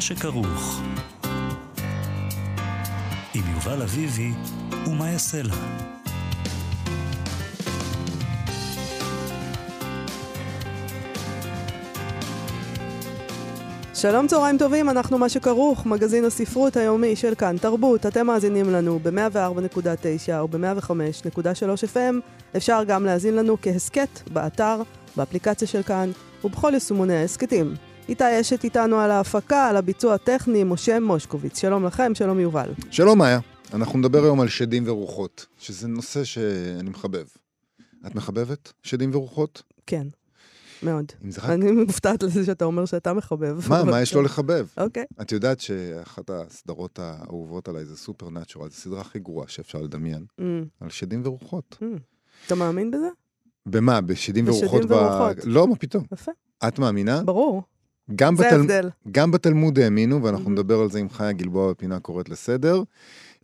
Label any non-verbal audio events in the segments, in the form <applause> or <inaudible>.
שכרוך. עם יובל אביבי ומה יעשה לה. שלום צהריים טובים, אנחנו מה שכרוך, מגזין הספרות היומי של כאן תרבות. אתם מאזינים לנו ב-104.9 או ב-105.3 FM. אפשר גם להאזין לנו כהסכת באתר, באפליקציה של כאן ובכל יישומוני ההסכתים. איתי אשת איתנו על ההפקה, על הביצוע הטכני, משה מושקוביץ. שלום לכם, שלום יובל. שלום מאיה, אנחנו נדבר היום על שדים ורוחות, שזה נושא שאני מחבב. את מחבבת שדים ורוחות? כן, מאוד. רק... אני מופתעת לזה שאתה אומר שאתה מחבב. מה, מה יש לו לחבב? אוקיי. את יודעת שאחת הסדרות האהובות עליי זה סופרנטשורל, זו הסדרה הכי גרועה שאפשר לדמיין, Mm, על שדים ורוחות. mm. אתה מאמין בזה? במה? בשדים בשדים ורוחות? ב- ורוחות. לא, מה פתאום. יפה, את מאמינה? ברור. גם, בתל... גם בתלמוד האמינו, ואנחנו מהמם. נדבר על זה עם חיה גלבוע בפינה קוראת לסדר.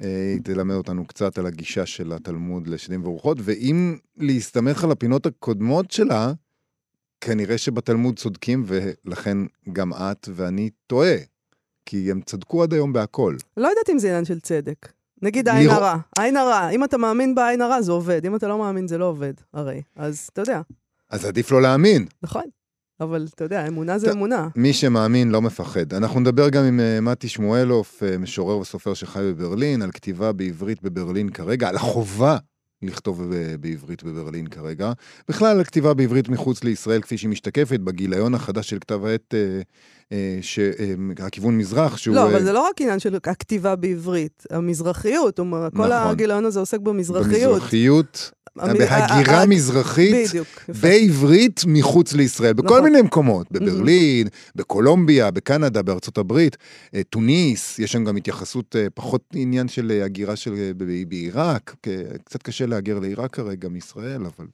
אה, היא תלמד אותנו קצת על הגישה של התלמוד לשדים ורוחות, ואם להסתמך על הפינות הקודמות שלה, כנראה שבתלמוד צודקים, ולכן גם את ואני טועה. כי הם צדקו עד היום בהכל. לא יודעת אם זה עניין של צדק. נגיד עין הרע. עין הרע. אם אתה מאמין בעין הרע, זה עובד. אם אתה לא מאמין, זה לא עובד, הרי. אז אתה יודע, אז עדיף לא להאמין. נכון. אבל אתה יודע, אמונה זה. אמונה. מי שמאמין לא מפחד. אנחנו נדבר גם עם אה, מתי שמואלוף, אה, משורר וסופר שחי בברלין, על כתיבה בעברית בברלין כרגע, על החובה לכתוב ב- בעברית בברלין כרגע. בכלל, על כתיבה בעברית מחוץ לישראל, כפי שהיא משתקפת בגיליון החדש של כתב העת, אה, אה, ש- אה, הכיוון מזרח, שהוא... לא, אה, אבל זה לא רק עניין של הכתיבה בעברית, המזרחיות, כל נכון. הגיליון הזה עוסק במזרחיות. במזרחיות, בהגירה ה- ה- מזרחית. בדיוק. בעברית מחוץ לישראל, בכל נכון. מיני מקומות, בברלין, בקולומביה, בקנדה, בארצות הברית, אה, תוניס, יש שם גם התייחסות, אה, פחות עניין של אה, הגירה של אה, בעיראק, קצת קשה להגר לעיראק כרגע מישראל, אבל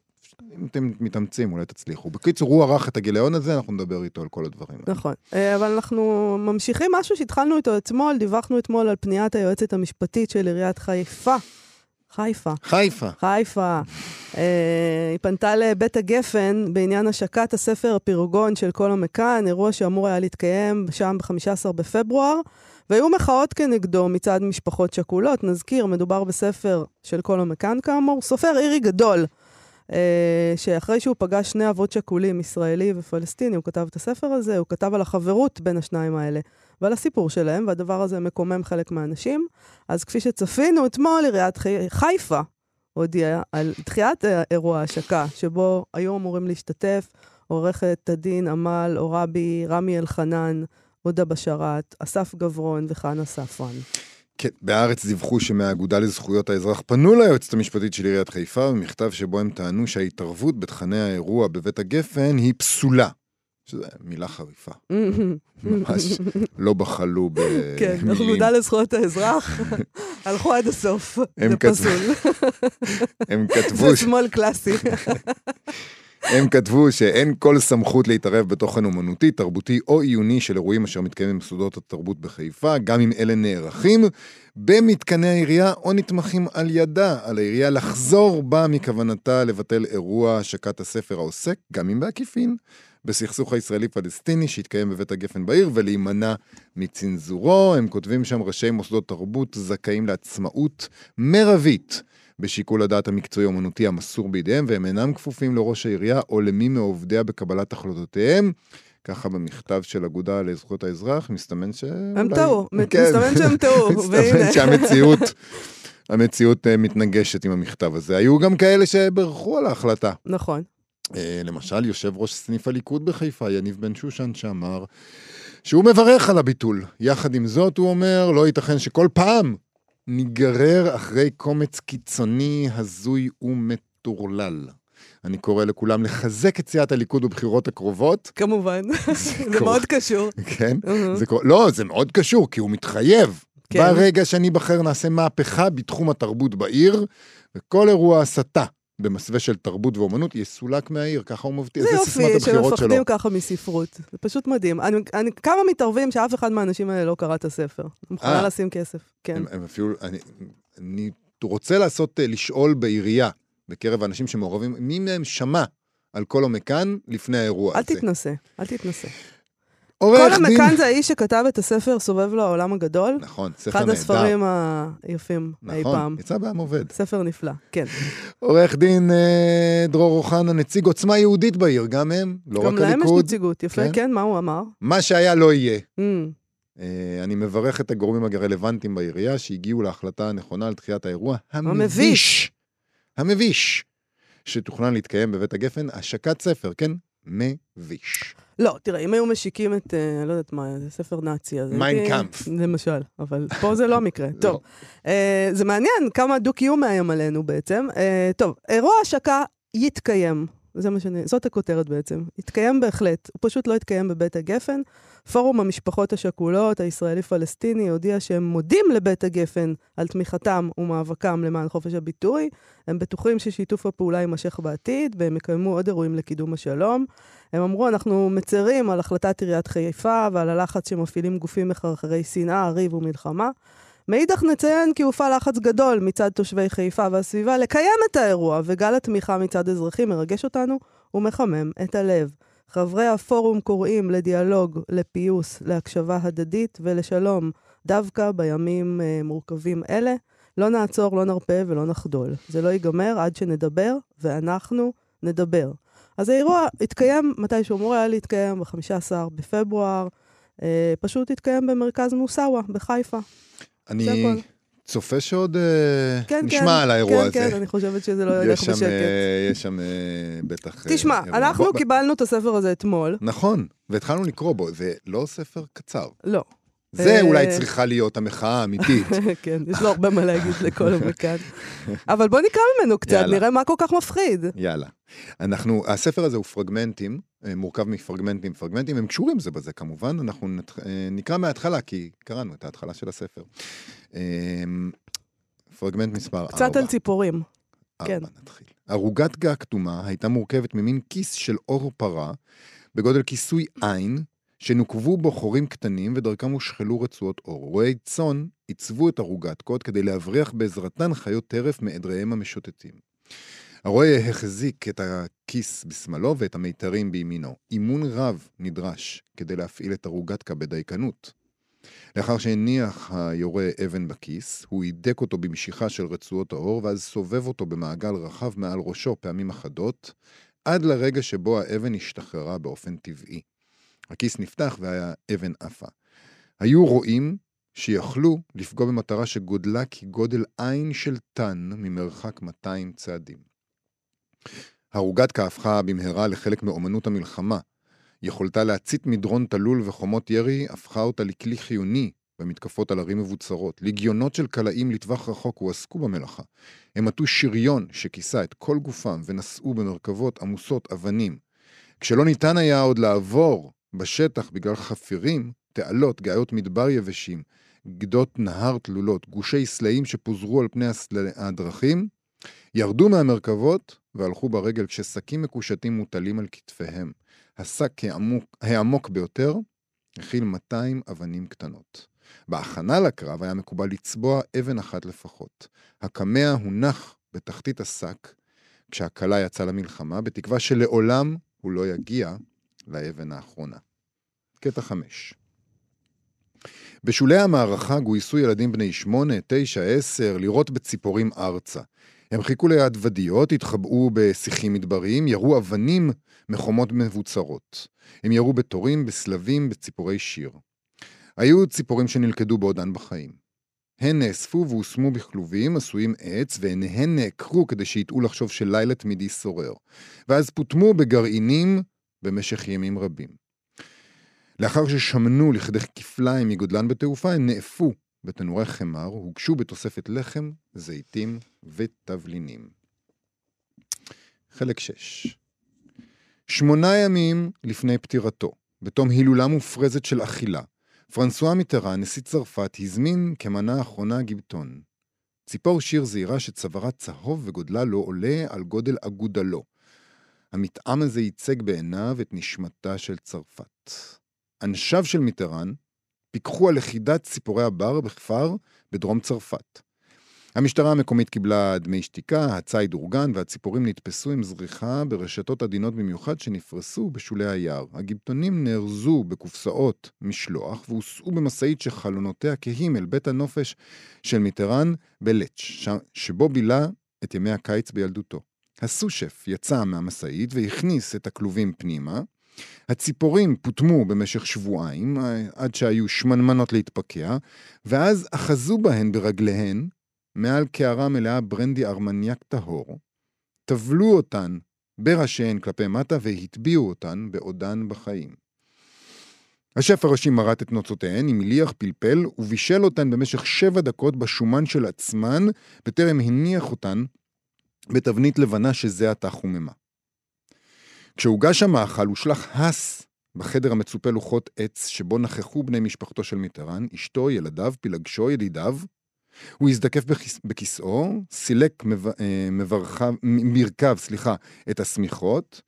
אם אתם מתאמצים אולי תצליחו. בקיצור, הוא ערך את הגיליון הזה, אנחנו נדבר איתו על כל הדברים האלה. נכון. אה, אבל אנחנו ממשיכים משהו שהתחלנו איתו אתמול, דיווחנו אתמול על פניית היועצת המשפטית של עיריית חיפה. חיפה. חיפה. חיפה. אה, היא פנתה לבית הגפן בעניין השקת הספר הפירוגון של כל המכאן, אירוע שאמור היה להתקיים שם ב-15 בפברואר, והיו מחאות כנגדו מצד משפחות שכולות. נזכיר, מדובר בספר של כל המכאן כאמור, סופר אירי גדול, אה, שאחרי שהוא פגש שני אבות שכולים, ישראלי ופלסטיני, הוא כתב את הספר הזה, הוא כתב על החברות בין השניים האלה ועל הסיפור שלהם, והדבר הזה מקומם חלק מהאנשים. אז כפי שצפינו אתמול, עיריית חי... חיפה הודיעה על דחיית אה, אירוע ההשקה, שבו היו אמורים להשתתף עורכת הדין עמל עורבי, רמי אלחנן, הודה בשאראת, אסף גברון וחנה ספרן. כן, בהארץ דיווחו שמהאגודה לזכויות האזרח פנו ליועצת המשפטית של עיריית חיפה במכתב שבו הם טענו שההתערבות בתכני האירוע בבית הגפן היא פסולה. שזו מילה חריפה. <laughs> ממש לא בחלו במילים. כן, האגודה לזכויות האזרח, <laughs> הלכו עד הסוף, זה פסול. <laughs> הם כתבו, זה שמאל קלאסי. הם כתבו שאין כל סמכות להתערב בתוכן אומנותי, תרבותי או עיוני של אירועים אשר מתקיימים במוסדות התרבות בחיפה, גם אם אלה נערכים במתקני העירייה או נתמכים על ידה. על העירייה לחזור בה מכוונתה לבטל אירוע השקת הספר העוסק, גם אם בעקיפין, בסכסוך הישראלי-פלסטיני שהתקיים בבית הגפן בעיר ולהימנע מצנזורו. הם כותבים שם ראשי מוסדות תרבות זכאים לעצמאות מרבית. בשיקול הדעת המקצועי-אומנותי המסור בידיהם, והם אינם כפופים לראש העירייה או למי מעובדיה בקבלת החלטותיהם. ככה במכתב של אגודה לזכויות האזרח, מסתמן ש... הם טעו, כן. מסתמן שהם טעו, <laughs> מסתמן. שהמציאות, המציאות אה, מתנגשת עם המכתב הזה. היו גם כאלה שברכו על ההחלטה. נכון. אה, למשל, יושב ראש סניף הליכוד בחיפה, יניב בן שושן, שאמר שהוא מברך על הביטול. יחד עם זאת, הוא אומר, לא ייתכן שכל פעם ניגרר אחרי קומץ קיצוני, הזוי ומטורלל. אני קורא לכולם לחזק את סיעת הליכוד בבחירות הקרובות. כמובן, זה. <laughs> מאוד קשור. כן? זה קורה, לא, זה מאוד קשור, כי הוא מתחייב. כן. ברגע שאני בחר נעשה מהפכה בתחום התרבות בעיר, וכל אירוע הסתה במסווה של תרבות ואומנות יסולק מהעיר, ככה הוא מבטיח, זה זה סיסמת יופי הבחירות שלו. שמפחדים ככה מספרות. זה פשוט מדהים. אני, אני, כמה מתערבים שאף אחד מהאנשים האלה לא קרא את הספר. מוכנה אה. לשים כסף, כן. הם, הם אפילו, אני, אני רוצה לעשות, אה, לשאול בעירייה, בקרב האנשים שמעורבים, מי מהם שמע על כל המכאן לפני האירוע אל הזה. תתנסה, אל תתנסה. עורך דין- המכאן זה האיש שכתב את הספר סובב לו העולם הגדול. נכון, ספר אחד נהדר. הספרים היפים אי נכון, פעם. יצא בעם עובד. ספר נפלא, כן. <laughs> עורך דין אה, דרור אוחנה, נציג עוצמה יהודית בעיר, גם הם, לא גם רק להם יש הליכוד. נציגות, יפה, כן. כן, מה הוא אמר? מה שהיה לא יהיה. Mm, אה, אני מברך את הגורמים הרלוונטיים בעירייה שהגיעו להחלטה הנכונה על דחיית האירוע. המביש, המביש, שתוכנן להתקיים בבית הגפן, השקת ספר, כן? מביש. לא, תראה, אם היו משיקים את, אה, לא יודעת מה, זה ספר נאצי, אז... קאמפף. למשל, אבל פה זה לא המקרה. לא. טוב, אה, זה מעניין כמה דו-קיום מאיים עלינו בעצם. אה, טוב, אירוע השקה יתקיים. זה מה שאני... זאת הכותרת בעצם. יתקיים בהחלט. הוא פשוט לא יתקיים בבית הגפן. פורום המשפחות השכולות, הישראלי-פלסטיני, הודיע שהם מודים לבית הגפן על תמיכתם ומאבקם למען חופש הביטוי. הם בטוחים ששיתוף הפעולה יימשך בעתיד, והם יקיימו עוד אירועים לקידום השלום. הם אמרו, אנחנו מצרים על החלטת עיריית חיפה ועל הלחץ שמפעילים גופים מחרחרי שנאה, ריב ומלחמה. מאידך נציין כי הופעל לחץ גדול מצד תושבי חיפה והסביבה לקיים את האירוע, וגל התמיכה מצד אזרחים מרגש אותנו ומחמם את הלב. חברי הפורום קוראים לדיאלוג, לפיוס, להקשבה הדדית ולשלום, דווקא בימים אה, מורכבים אלה. לא נעצור, לא נרפה ולא נחדול. זה לא ייגמר עד שנדבר, ואנחנו נדבר. אז האירוע התקיים מתי שהוא אמור היה להתקיים, ב-15 בפברואר. אה, פשוט התקיים במרכז מוסאווה, בחיפה. אני. צופה שעוד אה, כן, נשמע כן, על האירוע כן, הזה. כן, אני חושבת שזה לא ילך בשקט. אה, יש שם אה, בטח... תשמע, אירוע. אנחנו בוא- קיבלנו את הספר הזה אתמול. נכון, והתחלנו לקרוא בו, זה לא ספר קצר. לא. זה אה, אולי צריכה להיות המחאה האמיתית. <laughs> כן, יש לו הרבה מה להגיד <laughs> לכל המכאן. אבל בוא נקרא ממנו קצת. נראה מה כל כך מפחיד. יאללה. אנחנו, הספר הזה הוא פרגמנטים, אה, מורכב מפרגמנטים. פרגמנטים הם קשורים זה בזה כמובן, אנחנו נת, אה, נקרא מההתחלה, כי קראנו את ההתחלה של הספר. אה, פרגמנט מספר 4. קצת על ציפורים. כן. נתחיל. ערוגת גה כתומה הייתה מורכבת ממין כיס של עור פרה, בגודל כיסוי עין, שנוקבו בו חורים קטנים ודרכם הושחלו רצועות עור. רועי צאן עיצבו את ערוגת כדי להבריח בעזרתן חיות טרף מעדריהם המשוטטים. הרועה החזיק את הכיס בשמאלו ואת המיתרים בימינו. אימון רב נדרש כדי להפעיל את ערוגתקה בדייקנות. לאחר שהניח היורה אבן בכיס, הוא הידק אותו במשיכה של רצועות האור, ואז סובב אותו במעגל רחב מעל ראשו פעמים אחדות, עד לרגע שבו האבן השתחררה באופן טבעי. הכיס נפתח והאבן עפה. היו רועים שיכלו לפגוע במטרה שגודלה כגודל עין של טן ממרחק 200 צעדים. הרוגתקה הפכה במהרה לחלק מאומנות המלחמה. יכולתה להצית מדרון תלול וחומות ירי הפכה אותה לכלי חיוני במתקפות על ערים מבוצרות. ליגיונות של קלעים לטווח רחוק הועסקו במלאכה. הם עטו שריון שכיסה את כל גופם ונשאו במרכבות עמוסות אבנים. כשלא ניתן היה עוד לעבור בשטח בגלל חפירים, תעלות, גאיות מדבר יבשים, גדות נהר תלולות, גושי סלעים שפוזרו על פני הסל... הדרכים, ירדו מהמרכבות והלכו ברגל כששקים מקושטים מוטלים על כתפיהם. השק העמוק, העמוק ביותר הכיל 200 אבנים קטנות. בהכנה לקרב היה מקובל לצבוע אבן אחת לפחות. הקמע הונח בתחתית השק כשהכלה יצאה למלחמה, בתקווה שלעולם הוא לא יגיע לאבן האחרונה. קטע 5 בשולי המערכה גויסו ילדים בני 8, 9, 10 לירות בציפורים ארצה. הם חיכו ליד ודיות, התחבאו בשיחים מדבריים, ירו אבנים מחומות מבוצרות. הם ירו בתורים, בסלבים, בציפורי שיר. היו ציפורים שנלכדו בעודן בחיים. הן נאספו והושמו בכלובים עשויים עץ, ועיניהן נעקרו כדי שיטעו לחשוב שלילה תמידי שורר. ואז פוטמו בגרעינים במשך ימים רבים. לאחר ששמנו לכדי כפליים מגודלן בתעופה, הם נאפו בתנורי חמר, הוגשו בתוספת לחם, זיתים ותבלינים. חלק 6. שמונה ימים לפני פטירתו, בתום הילולה מופרזת של אכילה, פרנסואה מיטרן, נשיא צרפת, הזמין כמנה האחרונה גיבטון. ציפור שיר זעירה שצווארה צהוב וגודלה לא עולה על גודל אגודלו. המטעם הזה ייצג בעיניו את נשמתה של צרפת. אנשיו של מיטרן פיקחו על לכידת ציפורי הבר בכפר בדרום צרפת. המשטרה המקומית קיבלה דמי שתיקה, הציד אורגן והציפורים נתפסו עם זריחה ברשתות עדינות במיוחד שנפרסו בשולי היער. הגיבטונים נארזו בקופסאות משלוח והוסעו במשאית שחלונותיה כהים אל בית הנופש של מיטרן בלץ', שבו בילה את ימי הקיץ בילדותו. הסושף יצא מהמשאית והכניס את הכלובים פנימה. הציפורים פוטמו במשך שבועיים, עד שהיו שמנמנות להתפקע, ואז אחזו בהן ברגליהן, מעל קערה מלאה ברנדי ארמניאק טהור, טבלו אותן בראשיהן כלפי מטה והטביעו אותן בעודן בחיים. השף הראשי מרט את נוצותיהן עם מיליח פלפל ובישל אותן במשך שבע דקות בשומן של עצמן, בטרם הניח אותן בתבנית לבנה שזה עתה חוממה. כשהוגש המאכל הושלך הס בחדר המצופה לוחות עץ שבו נכחו בני משפחתו של מיטרן, אשתו, ילדיו, פילגשו, ידידיו, הוא הזדקף בכיסאו, סילק אה, מרכב, סליחה, את השמיכות,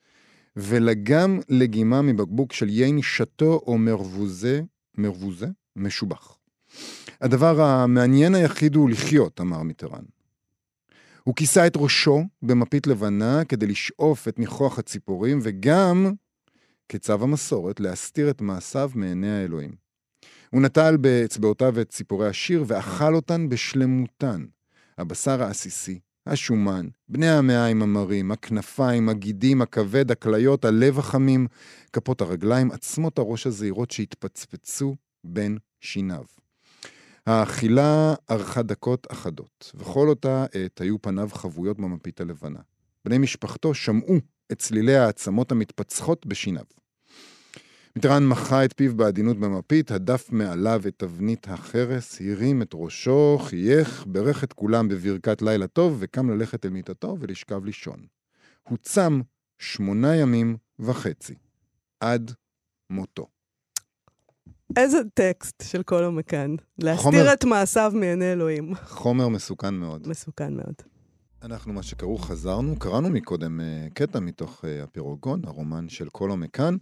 ולגם לגימה מבקבוק של יין שתו או מרבוזה, מרבוזה, משובח. הדבר המעניין היחיד הוא לחיות, אמר מיטרן. הוא כיסה את ראשו במפית לבנה כדי לשאוף את ניחוח הציפורים, וגם, כצו המסורת, להסתיר את מעשיו מעיני האלוהים. הוא נטל באצבעותיו את ציפורי השיר ואכל אותן בשלמותן. הבשר העסיסי, השומן, בני המעיים המרים, הכנפיים, הגידים, הכבד, הכליות, הלב החמים, כפות הרגליים, עצמות הראש הזעירות שהתפצפצו בין שיניו. האכילה ארכה דקות אחדות, וכל אותה עת היו פניו חבויות במפית הלבנה. בני משפחתו שמעו את צלילי העצמות המתפצחות בשיניו. מיטרן מחה את פיו בעדינות במפית, הדף מעליו את תבנית החרס, הרים את ראשו, חייך, ברך את כולם בברכת לילה טוב, וקם ללכת אל מיטתו ולשכב לישון. הוא צם שמונה ימים וחצי, עד מותו. איזה טקסט של כל המכאן. להסתיר חומר... את מעשיו מעיני אלוהים. חומר מסוכן מאוד. מסוכן מאוד. אנחנו, מה שקראו, חזרנו, קראנו מקודם uh, קטע מתוך uh, הפירוגון, הרומן של קולו מכאן.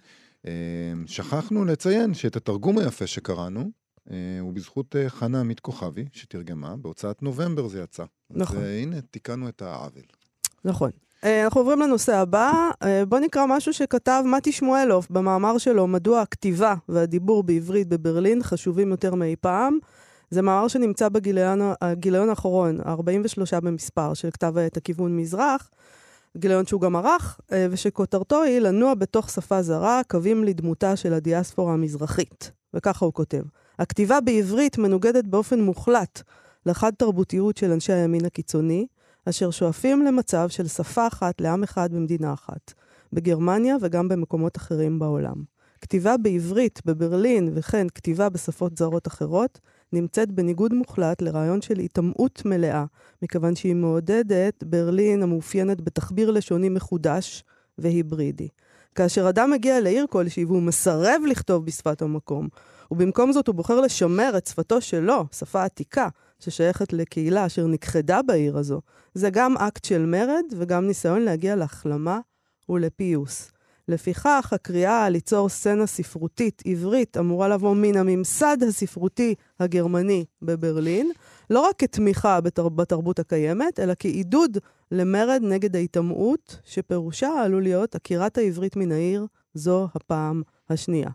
אמ, שכחנו לציין שאת התרגום היפה שקראנו, אה, הוא בזכות אה, חנה עמית כוכבי, שתרגמה, בהוצאת נובמבר זה יצא. נכון. והנה, תיקנו את העוול. נכון. אה, אנחנו עוברים לנושא הבא. בואו נקרא משהו שכתב מתי שמואלוב במאמר שלו, מדוע הכתיבה והדיבור בעברית בברלין חשובים יותר מאי פעם. זה מאמר שנמצא בגיליון האחרון, ה-43 במספר, של כתב העת הכיוון מזרח, גיליון שהוא גם ערך, אה, ושכותרתו היא לנוע בתוך שפה זרה, קווים לדמותה של הדיאספורה המזרחית. וככה הוא כותב: הכתיבה בעברית מנוגדת באופן מוחלט לחד תרבותיות של אנשי הימין הקיצוני, אשר שואפים למצב של שפה אחת לעם אחד במדינה אחת, בגרמניה וגם במקומות אחרים בעולם. כתיבה בעברית, בברלין, וכן כתיבה בשפות זרות אחרות, נמצאת בניגוד מוחלט לרעיון של היטמעות מלאה, מכיוון שהיא מעודדת ברלין המאופיינת בתחביר לשוני מחודש והיברידי. כאשר אדם מגיע לעיר כלשהי והוא מסרב לכתוב בשפת המקום, ובמקום זאת הוא בוחר לשמר את שפתו שלו, שפה עתיקה, ששייכת לקהילה אשר נכחדה בעיר הזו, זה גם אקט של מרד וגם ניסיון להגיע להחלמה ולפיוס. לפיכך, הקריאה ליצור סצנה ספרותית עברית אמורה לבוא מן הממסד הספרותי הגרמני בברלין, לא רק כתמיכה בתר... בתרבות הקיימת, אלא כעידוד למרד נגד ההיטמעות, שפירושה עלול להיות עקירת העברית מן העיר זו הפעם השנייה.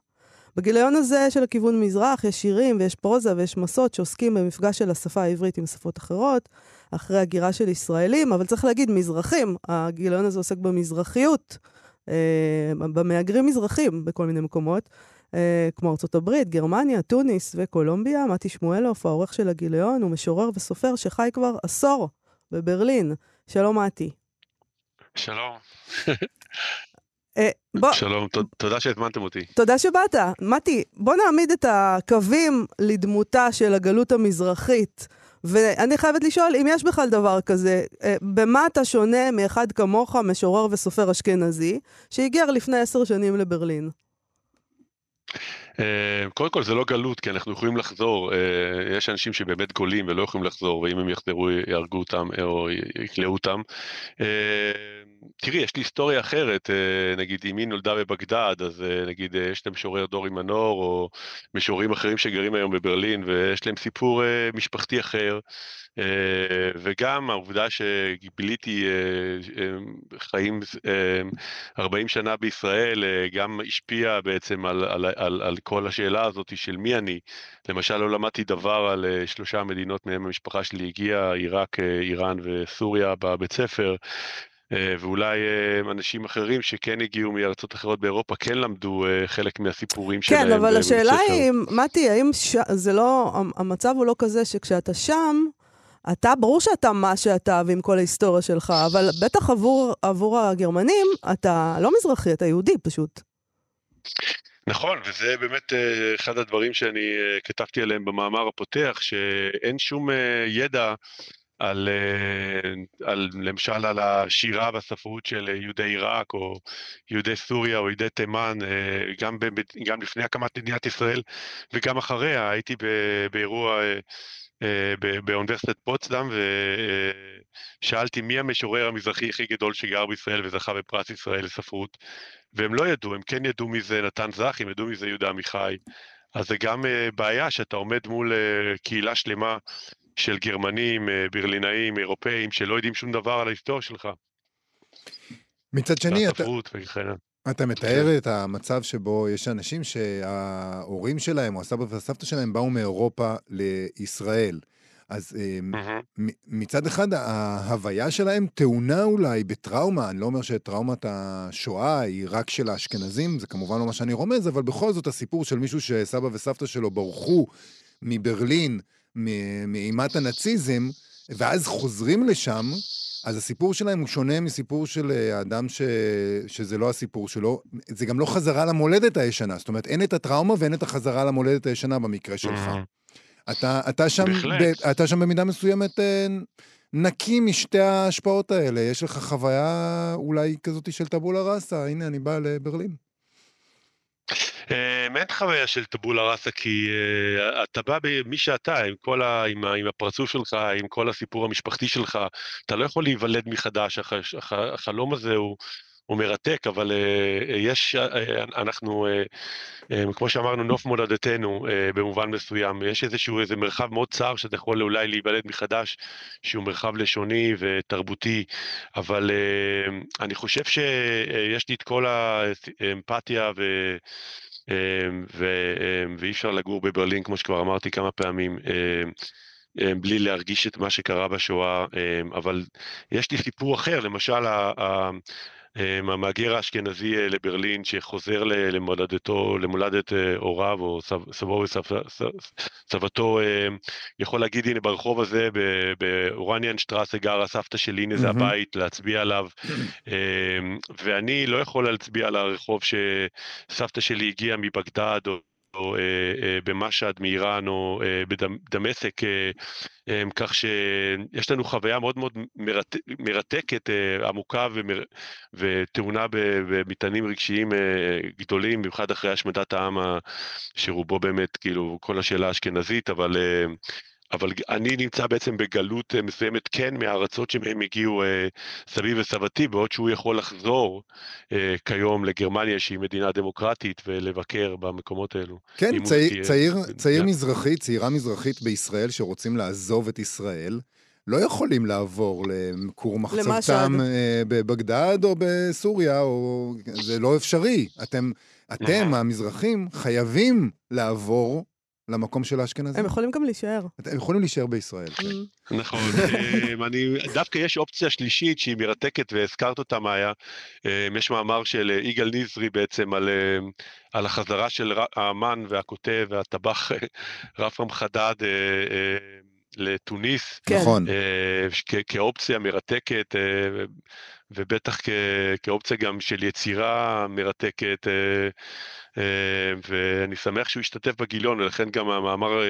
בגיליון הזה של הכיוון מזרח יש שירים ויש פרוזה ויש מסות שעוסקים במפגש של השפה העברית עם שפות אחרות, אחרי הגירה של ישראלים, אבל צריך להגיד מזרחים, הגיליון הזה עוסק במזרחיות. אה, במהגרים מזרחים בכל מיני מקומות, אה, כמו ארצות הברית, גרמניה, טוניס וקולומביה. מתי שמואלוף, העורך של הגיליון, הוא משורר וסופר שחי כבר עשור בברלין. שלום, מתי. שלום. אה, בוא... שלום, תודה שהזמנתם אותי. תודה שבאת. מתי, בוא נעמיד את הקווים לדמותה של הגלות המזרחית ואני חייבת לשאול אם יש בכלל דבר כזה, אה, במה אתה שונה מאחד כמוך, משורר וסופר אשכנזי, שהיגר לפני עשר שנים לברלין? אה, קודם כל זה לא גלות, כי אנחנו יכולים לחזור. יש אנשים שבאמת גולים ולא יכולים לחזור, ואם הם יחזרו יהרגו אותם או יקלעו אותם. תראי, יש לי היסטוריה אחרת, נגיד אמי נולדה בבגדד, אז נגיד יש להם משורר דורי מנור, או משוררים אחרים שגרים היום בברלין, ויש להם סיפור משפחתי אחר. אה, וגם העובדה שביליתי אה, אה, חיים 40 שנה בישראל גם השפיעה בעצם על, על, על, על כל השאלה הזאת של מי אני. למשל לא למדתי דבר על שלושה מדינות מהם המשפחה שלי הגיעה, עיראק, איראן וסוריה בבית ספר. ואולי אנשים אחרים שכן הגיעו מארצות אחרות באירופה כן למדו חלק מהסיפורים כן, שלהם. כן, אבל השאלה היא, מתי, האם ש... זה לא, המצב הוא לא כזה שכשאתה שם, אתה, ברור שאתה מה שאתה ועם כל ההיסטוריה שלך, אבל בטח עבור, עבור הגרמנים, אתה לא מזרחי, אתה יהודי פשוט. נכון, וזה באמת אה, אחד הדברים שאני אה, כתבתי עליהם במאמר הפותח, שאין שום אה, ידע על, על למשל על השירה והספרות של יהודי עיראק או יהודי סוריה או יהודי תימן, גם, ב, גם לפני הקמת מדינת ישראל וגם אחריה, הייתי באירוע אה, באוניברסיטת פוצדם, ושאלתי מי המשורר המזרחי הכי גדול שגר בישראל וזכה בפרס ישראל לספרות, והם לא ידעו, הם כן ידעו מי זה נתן זך, הם ידעו מי זה יהודה עמיחי. אז זה גם אה, בעיה שאתה עומד מול אה, קהילה שלמה של גרמנים, ברלינאים, אירופאים, שלא יודעים שום דבר על ההיסטוריה שלך. מצד שני, אתה... אתה מתאר כן. את המצב שבו יש אנשים שההורים שלהם או הסבא והסבתא שלהם באו מאירופה לישראל. אז mm-hmm. מצד אחד ההוויה שלהם טעונה אולי בטראומה, אני לא אומר שטראומת השואה היא רק של האשכנזים, זה כמובן לא מה שאני רומז, אבל בכל זאת הסיפור של מישהו שסבא וסבתא שלו ברחו מברלין, מאימת הנאציזם, ואז חוזרים לשם, אז הסיפור שלהם הוא שונה מסיפור של אה, האדם ש... שזה לא הסיפור שלו. זה גם לא חזרה למולדת הישנה. זאת אומרת, אין את הטראומה ואין את החזרה למולדת הישנה במקרה שלך. Mm-hmm. אתה, אתה, שם, ב, אתה שם במידה מסוימת אה, נקי משתי ההשפעות האלה. יש לך חוויה אולי כזאת של טבולה ראסה, הנה, אני בא לברלין. אה, אין חוויה של טבולה ראסה, כי uh, אתה בא במי שאתה, עם, כל ה, עם, הפרצוף שלך, עם כל הסיפור המשפחתי שלך, אתה לא יכול להיוולד מחדש, הח, הח, החלום הזה הוא... הוא מרתק, אבל uh, יש, uh, אנחנו, uh, uh, כמו שאמרנו, נוף מולדתנו uh, במובן מסוים, יש איזשהו איזה מרחב מאוד צר שאתה יכול אולי להיוולד מחדש, שהוא מרחב לשוני ותרבותי, אבל uh, אני חושב שיש לי את כל האמפתיה ו... ו, ואי אפשר לגור בברלין, כמו שכבר אמרתי כמה פעמים, בלי להרגיש את מה שקרה בשואה, אבל יש לי סיפור אחר, למשל המהגר האשכנזי אה, לברלין שחוזר למולדתו, למולדת אה, הוריו או סבו וסבתו, אה, יכול להגיד הנה ברחוב הזה באורניאן שטראסה גרה סבתא שלי, הנה זה הבית, להצביע עליו, <clears throat> ואני לא יכול להצביע על הרחוב שסבתא שלי הגיעה מבגדד או או אה, אה, במשעד מאיראן או אה, בדמשק, כך שיש לנו חוויה מאוד מאוד מרתק, מרתקת, עמוקה וטעונה במטענים רגשיים גדולים, במיוחד אחרי השמדת העם, שרובו באמת כאילו כל השאלה האשכנזית, אבל... אבל אני נמצא בעצם בגלות אה, מסוימת כן מהארצות שמהם הגיעו אה, סבי וסבתי, בעוד שהוא יכול לחזור אה, כיום לגרמניה שהיא מדינה דמוקרטית ולבקר במקומות האלו. כן, צעיר, תהיה, צעיר, צעיר מזרחי, צעירה מזרחית בישראל שרוצים לעזוב את ישראל. לא יכולים לעבור לכור מחצבתם אה, בבגדד או בסוריה, או... זה לא אפשרי. אתם, אתם, המזרחים, חייבים לעבור למקום של האשכנזים. הם יכולים גם להישאר. הם יכולים להישאר בישראל. כן. נכון, אני, דווקא יש אופציה שלישית שהיא מרתקת והזכרת אותה מאיה. יש מאמר של יגאל נזרי בעצם על, על החזרה של האמן והכותב והטבח רפרם חדד לתוניס. כן. נכון. כאופציה מרתקת. ובטח כאופציה גם של יצירה מרתקת. ואני שמח שהוא השתתף בגיליון, ולכן גם המאמר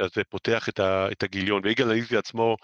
הזה פותח את הגיליון. ויגאל נאיזי עצמו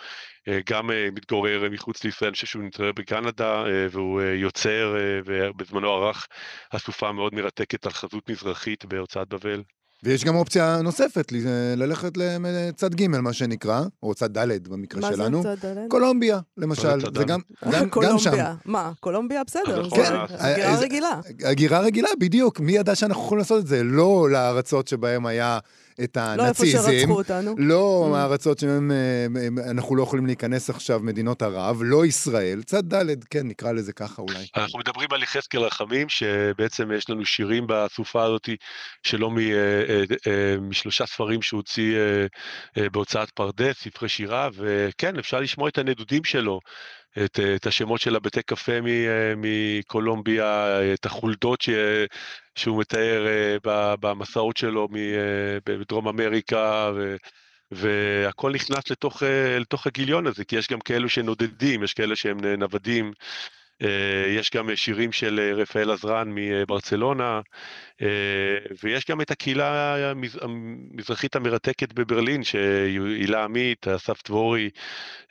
גם מתגורר מחוץ לישראל, אני חושב שהוא מתגורר בקנדה, והוא יוצר, ובזמנו ערך אסופה מאוד מרתקת על חזות מזרחית בהוצאת בבל. ויש גם אופציה נוספת, ללכת לצד ג', מה שנקרא, או צד ד' במקרה מה שלנו. זה צד ד'? קולומביה, למשל. זה. גם, גם, גם שם. קולומביה. מה, קולומביה בסדר, נכון, אה, הגירה אה, רגילה. הגירה רגילה, בדיוק. מי ידע שאנחנו יכולים לעשות את זה? לא לארצות שבהם היה את לא איפה הנאציזם. שרצחו אותנו. לא Mm. הארצות שבהן אה, אנחנו לא יכולים להיכנס עכשיו, מדינות ערב, לא ישראל. צד ד', כן, נקרא לזה ככה אולי. אנחנו מדברים על יחזקאל רחמים, שבעצם יש לנו שירים בסופה הזאת שלו מ- אה, אה, משלושה ספרים שהוא הוציא בהוצאת פרדס, ספרי שירה, וכן, אפשר לשמוע את הנדודים שלו, את, אה, את השמות של הבתי קפה מ- אה, מקולומביה, את החולדות ש, שהוא מתאר אה, במסעות שלו בדרום אמריקה, ו... והכל נכנס לתוך, לתוך הגיליון הזה, כי יש גם כאלו שנודדים, יש כאלה שהם נוודים, יש גם שירים של אה, רפאל עזרן מברצלונה, אה, ויש גם את הקהילה המז- המזרחית המרתקת בברלין, שהילה עמית, אסף דבורי,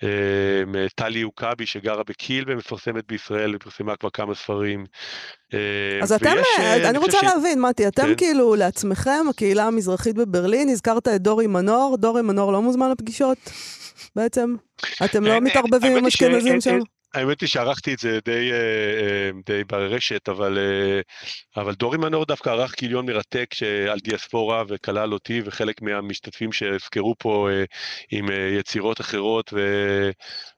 אה, טלי יוקבי שגרה בקיל ומפרסמת בישראל, ופרסמה כבר כמה ספרים. אה, אז אתם, ויש, אה, אני רוצה ש- להבין, מתי, אתם כן. כאילו לעצמכם, הקהילה המזרחית בברלין, הזכרת את דורי מנור, דורי מנור לא מוזמן לפגישות בעצם? אתם אה, לא אה, מתערבבים עם אשכנזים אה, שם? האמת היא שערכתי את זה די, אה, אה, די ברשת, אבל, אה, אבל דורי מנור דווקא ערך גיליון מרתק על דיאספורה וכלל אותי וחלק מהמשתתפים שהזכרו פה עם יצירות אחרות, ו-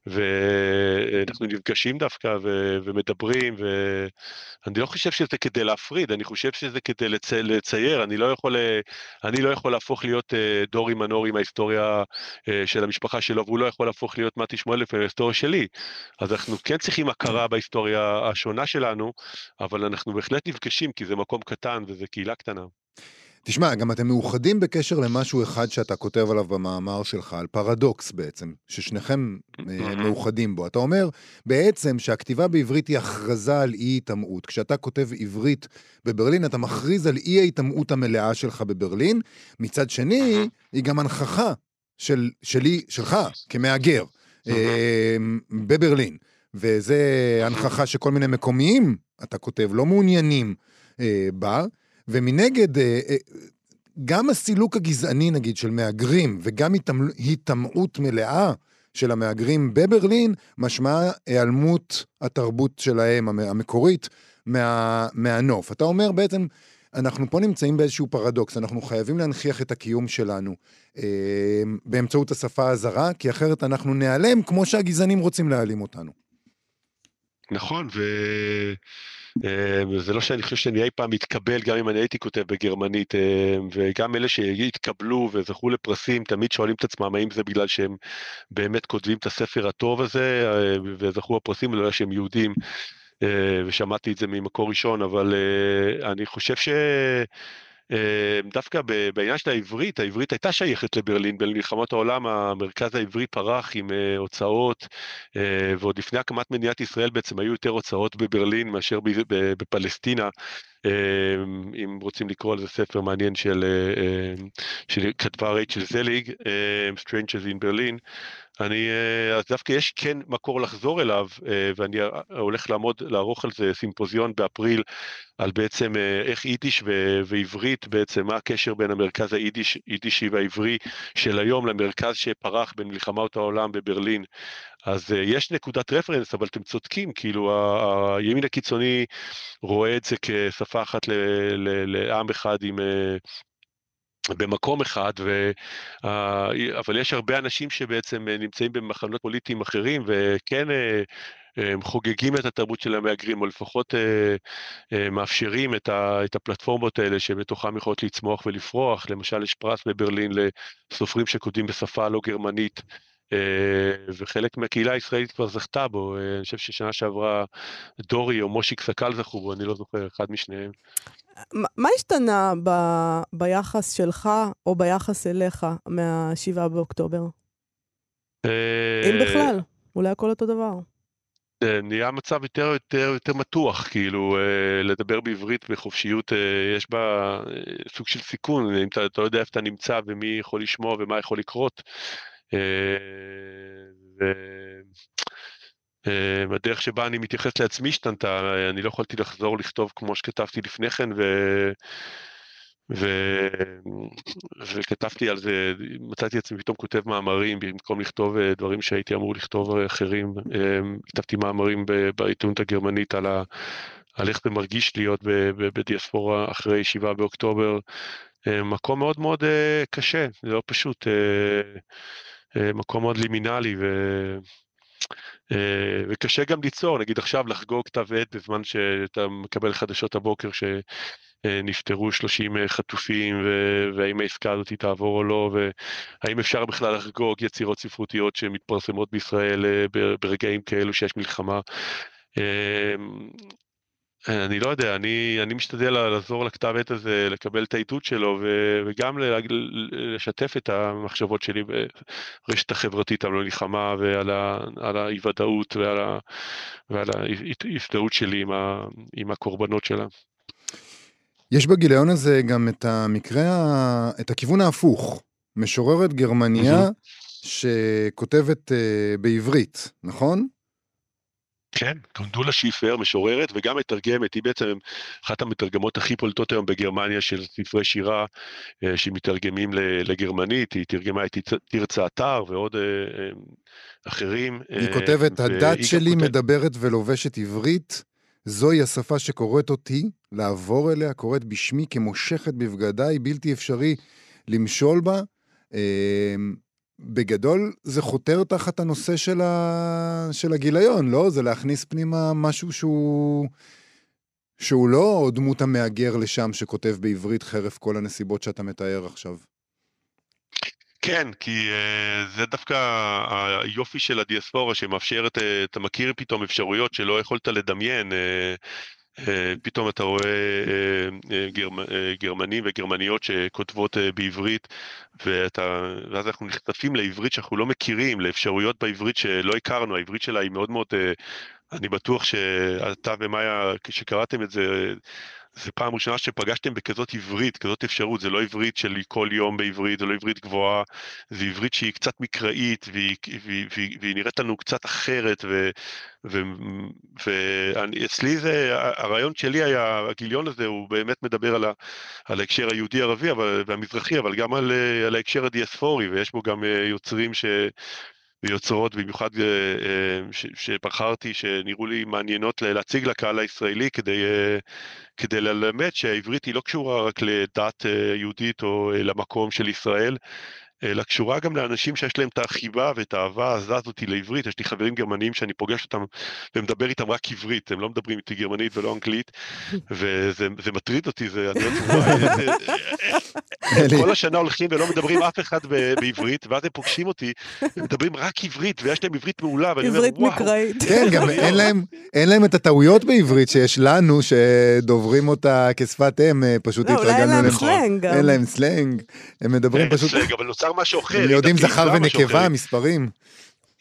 ואנחנו נפגשים דווקא ו- ומדברים, ואני לא חושב שזה כדי להפריד, אני חושב שזה כדי לצ- לצייר, אני לא יכול, אני לא יכול להפוך להיות אה, דורי מנור עם ההיסטוריה אה, של המשפחה שלו, והוא לא יכול להפוך להיות מתי שמואלף עם ההיסטוריה שלי. אז אנחנו כן צריכים הכרה בהיסטוריה השונה שלנו, אבל אנחנו בהחלט נפגשים, כי זה מקום קטן וזה קהילה קטנה. תשמע, גם אתם מאוחדים בקשר למשהו אחד שאתה כותב עליו במאמר שלך, על פרדוקס בעצם, ששניכם אה. מאוחדים בו. אתה אומר בעצם שהכתיבה בעברית היא הכרזה על אי-היטמעות. כשאתה כותב עברית בברלין, אתה מכריז על אי-ההיטמעות המלאה שלך בברלין. מצד שני, היא גם הנכחה של, שלי, שלך, כמהגר, אה, בברלין. וזה הנכחה שכל מיני מקומיים, אתה כותב, לא מעוניינים אה, בה. ומנגד, אה, אה, גם הסילוק הגזעני, נגיד, של מהגרים, וגם היטמ- היטמעות מלאה של המהגרים בברלין, משמעה היעלמות התרבות שלהם, המ- המקורית, מה, מהנוף. אתה אומר בעצם, אנחנו פה נמצאים באיזשהו פרדוקס, אנחנו חייבים להנכיח את הקיום שלנו אה, באמצעות השפה הזרה, כי אחרת אנחנו ניעלם כמו שהגזענים רוצים להעלים אותנו. נכון, ו... אה, וזה לא שאני חושב שאני אי פעם מתקבל, גם אם אני הייתי כותב בגרמנית, אה, וגם אלה שהתקבלו וזכו לפרסים, תמיד שואלים את עצמם האם זה בגלל שהם באמת כותבים את הספר הטוב הזה, אה, וזכו בפרסים, ולא שהם יהודים, ושמעתי את זה ממקור ראשון, אבל אני חושב ש... אה, דווקא בעניין של העברית, העברית הייתה שייכת לברלין במלחמות העולם, המרכז העברי פרח עם אה, הוצאות, אה, ועוד לפני הקמת מדינת ישראל בעצם היו יותר הוצאות בברלין מאשר בפלסטינה, אם רוצים לקרוא לזה ספר מעניין של, אה, אה, שכתבה רייצ'ל זליג, אה, Strangers in Berlin. אני, אה, אז דווקא יש כן מקור לחזור אליו, ואני הולך לעמוד, לערוך על זה סימפוזיון באפריל, על בעצם איך יידיש ו- ועברית, בעצם מה הקשר בין המרכז היידיש, יידישי והעברי של היום למרכז שפרח בין מלחמות העולם בברלין. אז אה, יש נקודת רפרנס, אבל אתם צודקים, כאילו הימין הקיצוני רואה את זה כשפה אחת ל- ל- לעם אחד עם... אה, במקום אחד, ו... אבל יש הרבה אנשים שבעצם אה, נמצאים במחנות פוליטיים אחרים וכן הם חוגגים את התרבות של המהגרים, או לפחות מאפשרים את, הפלטפורמות האלה שבתוכם יכולות לצמוח ולפרוח. למשל, יש פרס בברלין לסופרים שכותבים בשפה לא גרמנית, וחלק מהקהילה הישראלית כבר זכתה בו. אה, אני חושב ששנה שעברה דורי או מושיק סקל זכו בו, אני לא זוכר, אחד משניהם. מה- השתנה ב- ביחס שלך או ביחס אליך מה-7 באוקטובר? אם אה, בכלל, אולי הכל אותו דבר. אה, נהיה מצב יותר יותר יותר מתוח, כאילו אה, לדבר בעברית בחופשיות, אה, יש בה סוג של סיכון, אם אתה, אתה לא יודע איפה אתה נמצא ומי יכול לשמוע ומה יכול לקרות. והדרך שבה אני מתייחס לעצמי השתנתה, אני לא יכולתי לחזור לכתוב כמו שכתבתי לפני כן, ו... ו... וכתבתי על זה, מצאתי עצמי פתאום כותב מאמרים במקום לכתוב אה, דברים שהייתי אמור לכתוב אחרים. אה, כתבתי מאמרים בעיתונות הגרמנית על, ה... על איך זה מרגיש להיות בדיאספורה אחרי 7 באוקטובר. אה, מקום מאוד מאוד קשה, זה לא פשוט, מקום מאוד לימינלי ו... וקשה גם ליצור, נגיד עכשיו לחגוג כתב עת בזמן שאתה מקבל חדשות הבוקר ש... נפטרו 30 אה, חטופים, והאם העסקה הזאת תעבור או לא, והאם אפשר בכלל לחגוג יצירות ספרותיות שמתפרסמות בישראל אה, ברגעים כאלו שיש מלחמה. אני לא יודע, אני, אני משתדל לעזור לכתב עת הזה, לקבל את העיתות שלו ו, וגם לשתף את המחשבות שלי ברשת החברתית על המלחמה ועל האי ודאות ועל, ועל ההזדהות שלי עם, ה, עם הקורבנות שלה. יש בגיליון הזה גם את המקרה, את הכיוון ההפוך. משוררת גרמניה שכותבת uh, בעברית, נכון? כן, קונדולה שיפר, משוררת וגם מתרגמת, היא בעצם אחת המתרגמות הכי פולטות היום בגרמניה של ספרי שירה uh, שמתרגמים לגרמנית, היא תרגמה את תרצה אתר ועוד uh, אחרים. היא כותבת, הדת שלי כותב... מדברת ולובשת עברית, זוהי השפה שקוראת אותי, לעבור אליה, קוראת בשמי כמושכת בבגדיי, בלתי אפשרי למשול בה. בגדול זה חותר תחת הנושא של, ה... של הגיליון, לא? זה להכניס פנימה משהו שהוא... שהוא לא דמות המהגר לשם שכותב בעברית חרף כל הנסיבות שאתה מתאר עכשיו. כן, כי uh, זה דווקא היופי של הדיאספורה שמאפשרת, uh, אתה מכיר פתאום אפשרויות שלא יכולת לדמיין. Uh, פתאום אתה רואה גרמ, uh, גרמנים וגרמניות שכותבות בעברית, ואתה, ואז אנחנו נחשפים לעברית שאנחנו לא מכירים, לאפשרויות בעברית שלא הכרנו, העברית שלה היא מאוד מאוד, אני בטוח שאתה ומאיה, כשקראתם את זה, זה פעם ראשונה שפגשתם בכזאת עברית, כזאת אפשרות, זה לא עברית של כל יום בעברית, זה לא עברית גבוהה, זה עברית שהיא קצת מקראית, והיא, והיא, והיא, והיא נראית לנו קצת אחרת, ואצלי זה, הרעיון שלי היה, הגיליון הזה, הוא באמת מדבר על, ה, על ההקשר היהודי-ערבי והמזרחי, אבל גם על, על ההקשר הדיאספורי, ויש בו גם אה, יוצרים ש... ויוצרות, במיוחד אה, אה, שבחרתי, שנראו לי מעניינות להציג לקהל הישראלי כדי, אה, כדי ללמד שהעברית היא לא קשורה רק לדת יהודית או למקום של ישראל, אלא קשורה גם לאנשים שיש להם את החיבה ואת האהבה העזה הזאת לעברית. יש לי חברים גרמנים שאני פוגש אותם ומדבר איתם רק עברית, הם לא מדברים איתי גרמנית ולא אנגלית, וזה מטריד אותי, זה... לא <laughs> כל השנה הולכים ולא מדברים אף אחד בעברית, ואז הם פוגשים אותי, הם מדברים רק עברית, ויש להם עברית מעולה, ואני אומר, וואו. עברית מקראית. <laughs> כן, גם אין להם את הטעויות בעברית שיש לנו, שדוברים אותה כשפת אם, פשוט התרגלנו להם. לא, אולי אין להם סלנג. אין להם סלנג, הם מדברים פשוט... אבל נוצר משהו אחר. הם יודעים זכר ונקבה, מספרים.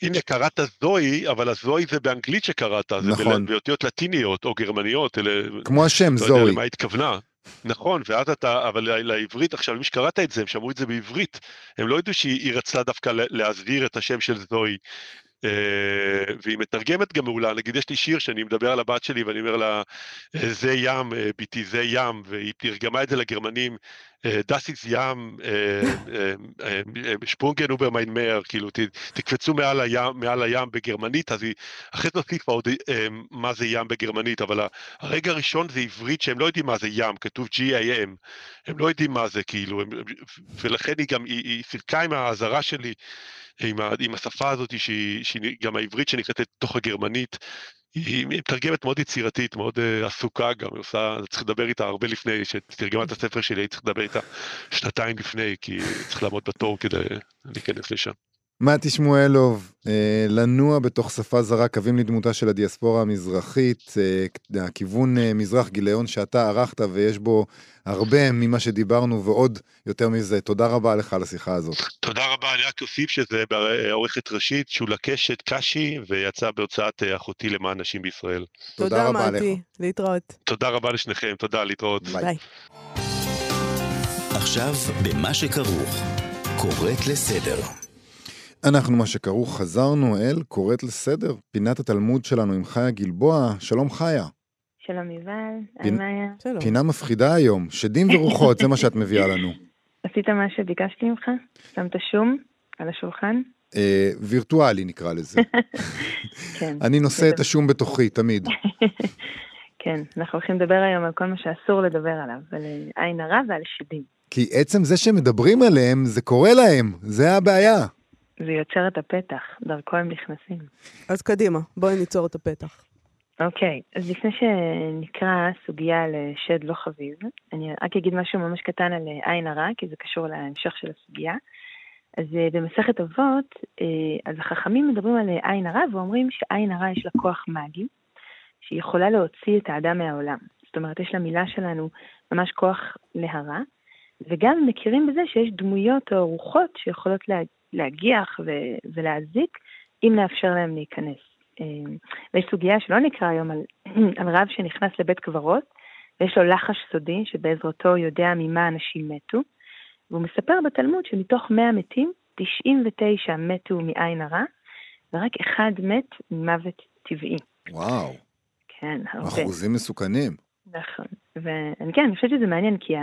הנה, קראת זוהי, אבל הזוהי זה באנגלית שקראת, נכון. זה באותיות לטיניות או גרמניות. כמו השם, זוהי. לא יודע למה התכוונה. נכון, ואז אתה, אבל לעברית עכשיו, מי שקראת את זה, הם שמעו את זה בעברית. הם לא ידעו שהיא רצתה דווקא להסביר את השם של זוהי. Uh, והיא מתרגמת גם מעולה, נגיד יש לי שיר שאני מדבר על הבת שלי ואני אומר לה, זה ים, ביתי, זה ים, והיא תרגמה את זה לגרמנים, דס איז ים, שפונגן אובר מיין מאר, כאילו תקפצו מעל הים, מעל הים בגרמנית, אז היא אחרי זה הוסיפה עוד מה זה ים בגרמנית, אבל הרגע הראשון זה עברית שהם לא יודעים מה זה ים, כתוב G-A-M, הם לא יודעים מה זה כאילו, ולכן היא גם, היא, היא סירקה עם האזהרה שלי, עם, ה, עם השפה הזאת, שהיא, שהיא גם העברית שנכנסת לתוך הגרמנית, היא מתרגמת מאוד יצירתית, מאוד uh, עסוקה גם, היא עושה, צריך לדבר איתה הרבה לפני, שתרגמה את הספר שלי, הייתי צריך לדבר איתה שנתיים לפני, כי צריך לעמוד בתור כדי להיכנס לשם. מתי שמואלוב, אה, לנוע בתוך שפה זרה, קווים לדמותה של הדיאספורה המזרחית, אה, הכיוון אה, מזרח גיליון שאתה ערכת ויש בו הרבה ממה שדיברנו ועוד יותר מזה. תודה רבה לך על השיחה הזאת. תודה רבה, אני רק אוסיף שזה בעורכת ראשית, שולה קשת קשי, ויצא בהוצאת אחותי למען נשים בישראל. תודה תודה, רבה לך. מתי. להתראות. תודה רבה לשניכם, תודה, להתראות. ביי. ביי. עכשיו במה שכרוך. קוראת לסדר. אנחנו מה שכרוך חזרנו אל קוראת לסדר, פינת התלמוד שלנו עם חיה גלבוע. שלום חיה. שלום יובל, פינ- היי מאיה. שלום. פינה מפחידה היום, שדים ורוחות, זה מה שאת מביאה לנו. <laughs> עשית מה שביקשתי ממך? שמת שום על השולחן? אה, וירטואלי נקרא לזה. <laughs> כן. אני נושא את השום בתוכי, תמיד. <laughs> כן, אנחנו הולכים לדבר היום על כל מה שאסור לדבר עליו, על אה, עין הרע ועל שדים. כי עצם זה שמדברים עליהם, זה קורה להם, זה הבעיה. זה יוצר את הפתח, דרכו הם נכנסים. אז קדימה, בואי ניצור את הפתח. אוקיי, אז לפני שנקרא סוגיה על אה, שד לא חביב, אני רק אגיד משהו ממש קטן על עין הרע, כי זה קשור להמשך של הסוגיה. אז אה, במסכת אבות, אה, אז החכמים מדברים על עין הרע ואומרים שעין הרע יש לה כוח מאגי, שהיא יכולה להוציא את האדם מהעולם. זאת אומרת, יש למילה שלנו ממש כוח להרע, וגם מכירים בזה שיש דמויות או רוחות שיכולות לה, להגיח ו- ולהזיק, אם נאפשר להם להיכנס. אה, ויש סוגיה שלא נקרא היום על, <clears throat> על רב שנכנס לבית קברות, ויש לו לחש סודי שבעזרתו יודע ממה אנשים מתו, והוא מספר בתלמוד שמתוך 100 מתים, 99 מתו מעין הרע, ורק אחד מת ממוות טבעי. וואו, כן, הרבה. אחוזים מסוכנים. נכון. וכן, אני חושבת שזה מעניין, כי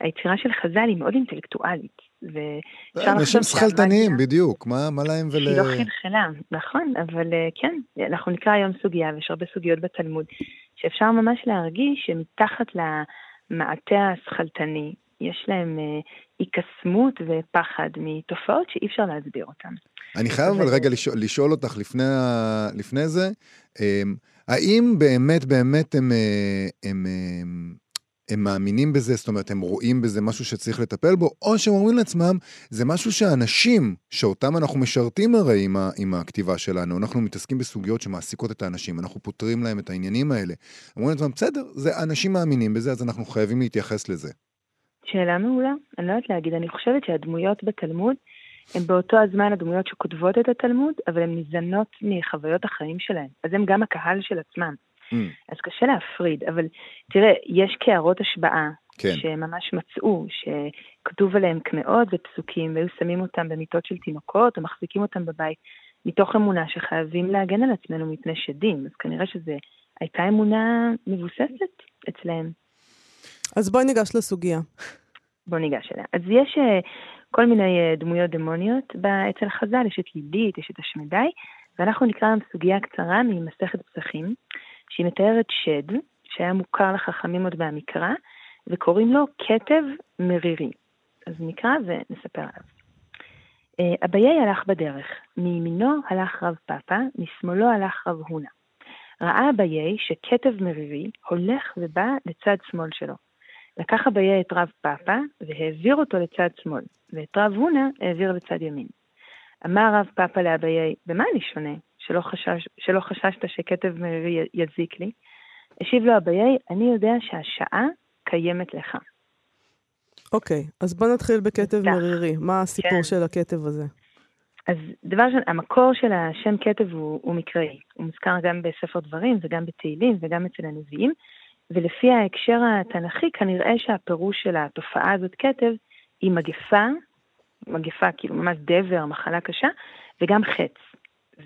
היצירה של חז"ל היא מאוד אינטלקטואלית. ואפשר אנשים שכלתניים, בדיוק, מה מה להם ול... שהיא לא חלחלה, נכון, אבל אה, כן, אנחנו נקרא היום סוגיה, ויש הרבה סוגיות בתלמוד, שאפשר ממש להרגיש שמתחת למעטה השכלתני, יש להם אה, היקסמות ופחד מתופעות שאי אפשר להסביר אותן. אני חייב אבל רגע לשאול, לשאול אותך לפני, לפני זה, אמ, האם באמת באמת הם, אה, הם, הם, הם מאמינים בזה, זאת אומרת, הם רואים בזה משהו שצריך לטפל בו, או שהם אומרים לעצמם, זה משהו שאנשים, שאותם אנחנו משרתים הרי עם, ה, עם הכתיבה שלנו, אנחנו מתעסקים בסוגיות שמעסיקות את האנשים, אנחנו פותרים להם את העניינים האלה. אומרים לעצמם, בסדר, זה, אנשים מאמינים בזה, אז אנחנו חייבים להתייחס לזה. שאלה מעולה, אני לא יודעת להגיד, אני חושבת שהדמויות בתלמוד הן באותו הזמן הדמויות שכותבות את התלמוד, אבל הן ניזונות מחוויות החיים שלהן, אז הם גם הקהל של עצמם. Mm, אז קשה להפריד, אבל תראה, יש קערות השבעה כן. שממש מצאו, שכתוב עליהם קמעות ופסוקים, והיו שמים אותם במיטות של תינוקות, או מחזיקים אותם בבית, מתוך אמונה שחייבים להגן על עצמנו מפני שדים. אז כנראה שזו הייתה אמונה מבוססת אצלהם. אז בואי ניגש לסוגיה. בואו ניגש אליה. אז יש uh, כל מיני uh, דמויות דמוניות אצל חז"ל, יש את לילית, יש את השמדי, ואנחנו נקרא להם סוגיה קצרה ממסכת פסחים, שהיא מתארת שד, שהיה מוכר לחכמים עוד מהמקרא, וקוראים לו כתב מרירי. אז נקרא ונספר עליו. Uh, אביי הלך בדרך, מימינו הלך רב פאפא, משמאלו הלך רב הונא. ראה אביי שכתב מרירי הולך ובא לצד שמאל שלו. לקח אביי את רב פאפא והעביר אותו לצד שמאל, ואת רב הונא העביר לצד ימין. אמר רב פאפא לאביי, במה אני שונה? שלא, חשש, שלא חששת שכתב מרירי יזיק לי? השיב לו אביי, אני יודע שהשעה קיימת לך. אוקיי, אז בוא נתחיל בכתב. מרירי. מה הסיפור כן. של הכתב הזה? אז דבר ראשון, המקור של השם כתב הוא, הוא מקראי. הוא מוזכר גם בספר דברים וגם בתהילים וגם אצל הנביאים, ולפי ההקשר התנ"כי כנראה שהפירוש של התופעה הזאת כתב היא מגפה, מגפה כאילו ממש דבר, מחלה קשה, וגם חץ.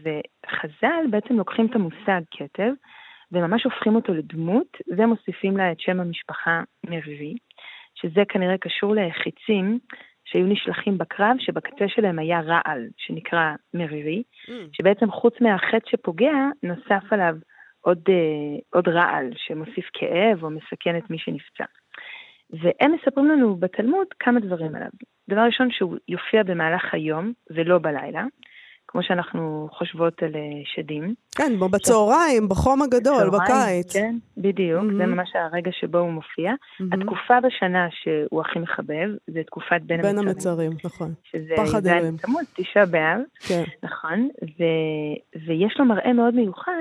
וחז"ל בעצם לוקחים את המושג כתב וממש הופכים אותו לדמות, ומוסיפים לה את שם המשפחה מרירי, שזה כנראה קשור לחיצים שהיו נשלחים בקרב, שבקצה שלהם היה רעל, שנקרא מרירי, שבעצם חוץ מהחטא שפוגע, נוסף עליו עוד, אה, עוד רעל שמוסיף כאב או מסכן את מי שנפצע. והם מספרים לנו בתלמוד כמה דברים עליו. דבר ראשון, שהוא יופיע במהלך היום ולא בלילה, כמו שאנחנו חושבות על אה, שדים. כן, כמו בצהריים, בחום הגדול, בקיץ. כן, בדיוק, Mhm. זה ממש הרגע שבו הוא מופיע. מהמם. התקופה בשנה שהוא הכי מחבב, זה תקופת בין בין המצרים. המצרים, נכון. שזה פחד י"ז אלוהים. בתמוז, תשעה באב, כן. נכון, ו... ויש לו מראה מאוד מיוחד.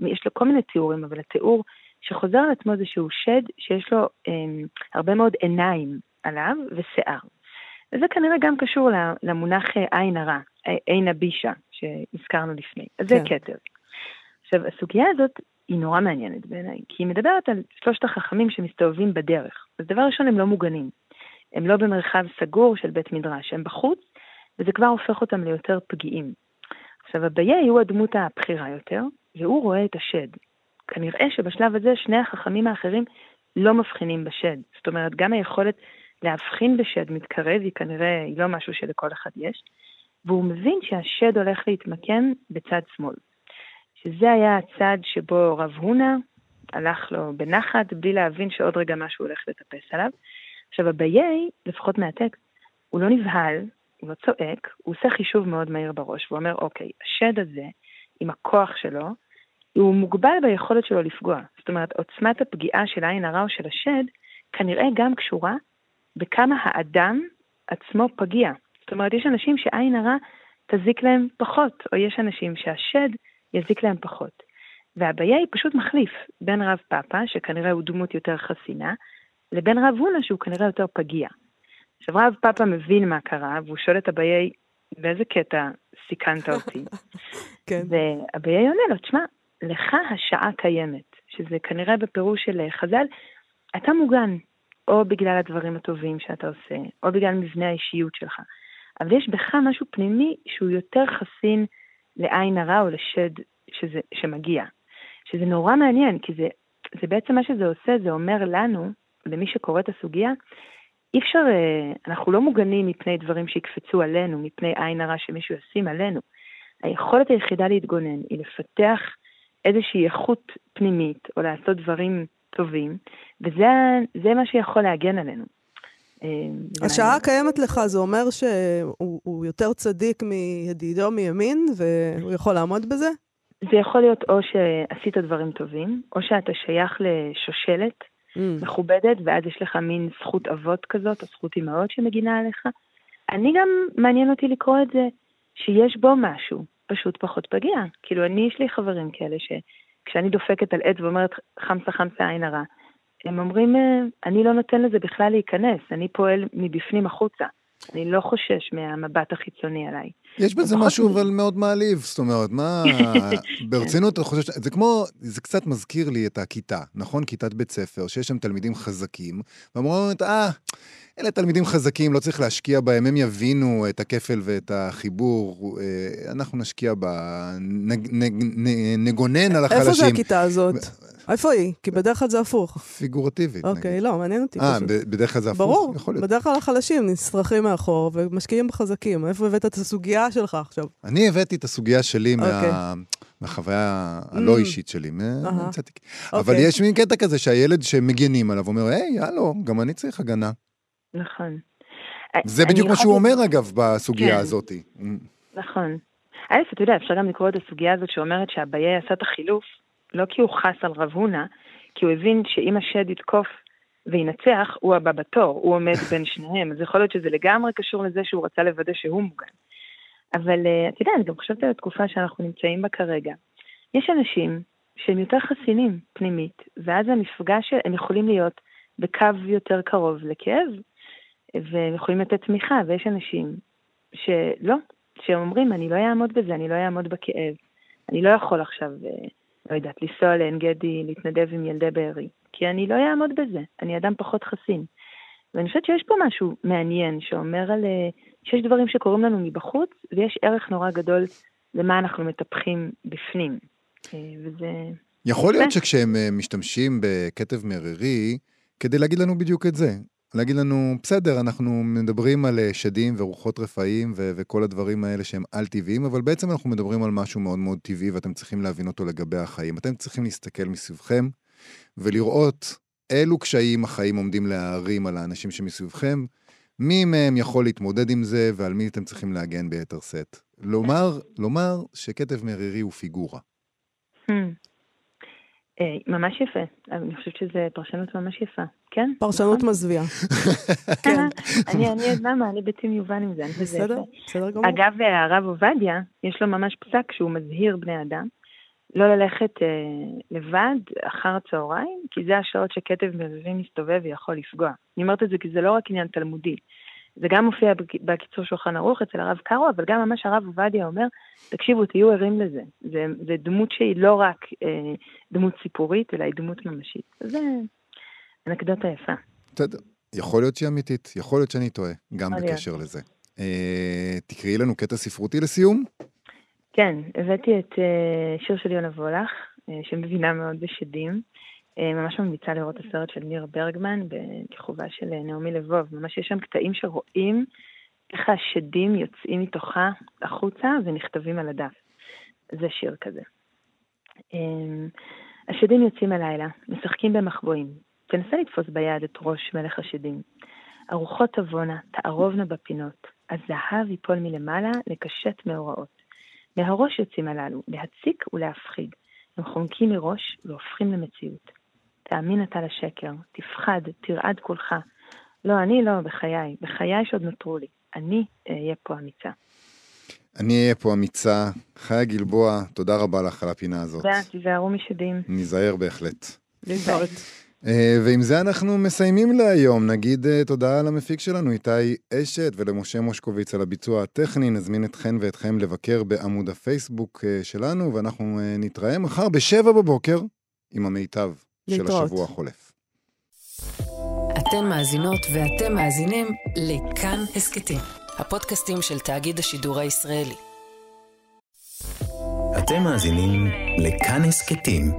יש לו כל מיני תיאורים, אבל התיאור שחוזר על עצמו זה שהוא שד שיש לו אמ, הרבה מאוד עיניים עליו ושיער. וזה כנראה גם קשור למונח אה, עין הרע, אה, עין הבישה, שהזכרנו לפני. אז זה כן. כתר. עכשיו, הסוגיה הזאת היא נורא מעניינת בעיניי, כי היא מדברת על שלושת החכמים שמסתובבים בדרך. אז דבר ראשון, הם לא מוגנים. הם לא במרחב סגור של בית מדרש, הם בחוץ, וזה כבר הופך אותם ליותר פגיעים. עכשיו, אביי הוא הדמות הבכירה יותר, והוא רואה את השד. כנראה שבשלב הזה שני החכמים האחרים לא מבחינים בשד. זאת אומרת, גם היכולת להבחין בשד מתקרב היא כנראה, היא לא משהו שלכל אחד יש, והוא מבין שהשד הולך להתמקם בצד שמאל. שזה היה הצד שבו רב הונא הלך לו בנחת, בלי להבין שעוד רגע משהו הולך לטפס עליו. עכשיו, אביי, לפחות מהטקסט, הוא לא נבהל, הוא לא צועק, הוא עושה חישוב מאוד מהיר בראש, והוא אומר, אוקיי, השד הזה, עם הכוח שלו, הוא מוגבל ביכולת שלו לפגוע. זאת אומרת, עוצמת הפגיעה של העין הרע או של השד, כנראה גם קשורה בכמה האדם עצמו פגיע. זאת אומרת, יש אנשים שעין הרע תזיק להם פחות, או יש אנשים שהשד יזיק להם פחות. והבעיה היא פשוט מחליף בין רב פאפה, שכנראה הוא דמות יותר חסינה, לבין רב הונא, שהוא כנראה יותר פגיע. עכשיו, רב פאפה מבין מה קרה, והוא שואל את אביי, באיזה קטע סיכנת אותי? <laughs> כן. ואביי עונה לו, תשמע, לך השעה קיימת, שזה כנראה בפירוש של אה, חז"ל, אתה מוגן, או בגלל הדברים הטובים שאתה עושה, או בגלל מבנה האישיות שלך. אבל יש בך משהו פנימי שהוא יותר חסין לעין הרע או לשד שזה, שמגיע. שזה נורא מעניין, כי זה, זה בעצם מה שזה עושה, זה אומר לנו, למי שקורא את הסוגיה, אי אפשר, אה, אנחנו לא מוגנים מפני דברים שיקפצו עלינו, מפני עין הרע שמישהו ישים עלינו. היכולת היחידה להתגונן היא לפתח איזושהי איכות פנימית, או לעשות דברים טובים, וזה זה מה שיכול להגן עלינו. זה השעה מעניין. קיימת לך, זה אומר שהוא הוא יותר צדיק מידידו מימין, והוא יכול לעמוד בזה? זה יכול להיות או שעשית דברים טובים, או שאתה שייך לשושלת Mm. מכובדת, ואז יש לך מין זכות אבות כזאת, או זכות אימהות שמגינה עליך. אני גם, מעניין אותי לקרוא את זה, שיש בו משהו, פשוט פחות פגיע. כאילו, אני, יש לי חברים כאלה שכשאני דופקת על עץ ואומרת חמסה חמסה עין הרע, הם אומרים, "אה, אני לא נותן לזה בכלל להיכנס, אני פועל מבפנים החוצה. אני לא חושש מהמבט החיצוני עליי. יש בזה משהו אני- אבל מאוד מעליב, זאת אומרת, מה... <laughs> ברצינות, אתה חושב ש... זה כמו, זה קצת מזכיר לי את הכיתה, נכון? כיתת בית ספר, שיש שם תלמידים חזקים, והמורה אומרת, אה, אלה תלמידים חזקים, לא צריך להשקיע בהם, הם יבינו את הכפל ואת החיבור, אה, אנחנו נשקיע ב... נג, נג, נגונן על החלשים. איפה זה הכיתה הזאת? איפה היא? כי בדרך כלל זה הפוך. פיגורטיבית, אוקיי, נגיד. לא, מעניין אותי אה, בדרך כלל זה הפוך? ברור, יכול להיות. בדרך כלל החלשים נשרכים מאחור ומשקיעים בחזקים. איפה הבאת את הסוגיה שלך עכשיו? אני הבאתי את הסוגיה שלי אוקיי. מה... מהחוויה הלא Mm. אישית שלי. מצאתי. אבל אוקיי. יש מין קטע כזה שהילד שמגנים עליו אומר, היי, הלו, גם אני צריך הגנה. נכון. זה בדיוק מה שהוא אומר, אגב, בסוגיה כן. הזאת. נכון. א', אתה יודע, אפשר גם לקרוא את הסוגיה הזאת שאומרת שאביי עשה את החילוף, לא כי הוא חס על רב הונא, כי הוא הבין שאם השד יתקוף וינצח, הוא הבא בתור, הוא עומד בין <laughs> שניהם. אז יכול להיות שזה לגמרי קשור לזה שהוא רצה לוודא שהוא מוגן. אבל אה, אתה יודע, אני גם חושבת על התקופה שאנחנו נמצאים בה כרגע. יש אנשים שהם יותר חסינים פנימית, ואז המפגש, הם יכולים להיות בקו יותר קרוב לכאב, והם יכולים לתת תמיכה, ויש אנשים שלא, שהם אומרים, אני לא אעמוד בזה, אני לא אעמוד בכאב. אני לא יכול עכשיו, אה, לא יודעת, לנסוע לעין גדי, להתנדב עם ילדי בארי, כי אני לא אעמוד בזה, אני אדם פחות חסין. ואני חושבת שיש פה משהו מעניין שאומר על... אה, שיש דברים שקורים לנו מבחוץ, ויש ערך נורא גדול למה אנחנו מטפחים בפנים. אה, וזה... יכול להיות. שכשהם אה, משתמשים בכתב מררי, כדי להגיד לנו בדיוק את זה. להגיד לנו, בסדר, אנחנו מדברים על אה, שדים ורוחות רפאים ו- וכל הדברים האלה שהם על-טבעיים, אבל בעצם אנחנו מדברים על משהו מאוד מאוד טבעי ואתם צריכים להבין אותו לגבי החיים. אתם צריכים להסתכל מסביבכם ולראות אילו קשיים החיים עומדים להערים על האנשים שמסביבכם, מי מהם יכול להתמודד עם זה ועל מי אתם צריכים להגן ביתר שאת? לומר, לומר שכתב מרירי הוא פיגורה. אה, ממש יפה, אני חושבת שזו פרשנות ממש יפה, כן? פרשנות נכון? מזוויעה. <laughs> כן. אני, אני, למה? אני ביצים יובל עם זה. בסדר. בסדר גמור. אגב, אה, הרב עובדיה, יש לו ממש פסק שהוא מזהיר בני אדם לא ללכת אה, לבד אחר הצהריים, כי זה השעות שכתב מרירים מסתובב ויכול לפגוע. אני אומרת את זה כי זה לא רק עניין תלמודי. זה גם מופיע בק- בקיצור שולחן ערוך אצל הרב קארו, אבל גם ממש הרב עובדיה אומר, תקשיבו, תהיו ערים לזה. זה, זה דמות שהיא לא רק אה, דמות סיפורית, אלא היא דמות ממשית. זה אנקדוטה יפה. בסדר, יכול להיות שהיא אמיתית, יכול להיות שאני טועה, גם יכול להיות. בקשר לזה. אה, תקראי לנו קטע ספרותי לסיום? כן, הבאתי את אה, שיר של יונה וולך, אה, שמבינה מאוד בשדים. אה, ממש ממליצה לראות את הסרט של ניר ברגמן בכיכובה של אה, נעמי לבוב. ממש יש שם קטעים שרואים איך השדים יוצאים מתוכה החוצה ונכתבים על הדף. זה שיר כזה. אה, השדים יוצאים הלילה, משחקים במחבואים. תנסה לתפוס ביד את ראש מלך השדים. הרוחות תבואנה, תערובנה בפינות. הזהב ייפול מלמעלה לקשט מאורעות. מהראש יוצאים הללו, להציק ולהפחיד. הם חומקים מראש והופכים למציאות. תאמין אתה לשקר, תפחד, תרעד כולך. לא, אני לא, בחיי. בחיי שעוד נותרו לי. אני אהיה פה אמיצה. אני אהיה פה אמיצה. חיה גלבוע, תודה רבה לך על הפינה הזאת. תיזהרו משדים. ניזהר בהחלט. להתראות. אה, ועם זה אנחנו מסיימים להיום. נגיד אה, תודה למפיק שלנו, איתי אשת, ולמשה מושקוביץ על הביצוע הטכני. נזמין אתכן ואתכם לבקר בעמוד הפייסבוק אה, שלנו, ואנחנו אה, נתראה מחר בשבע בבוקר עם המיטב של. השבוע החולף. אתן מאזינות ואתם מאזינים לכאן הסכתים, הפודקאסטים של תאגיד השידור הישראלי. אתם מאזינים לכאן הסכתים,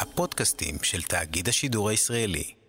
הפודקאסטים של תאגיד השידור הישראלי.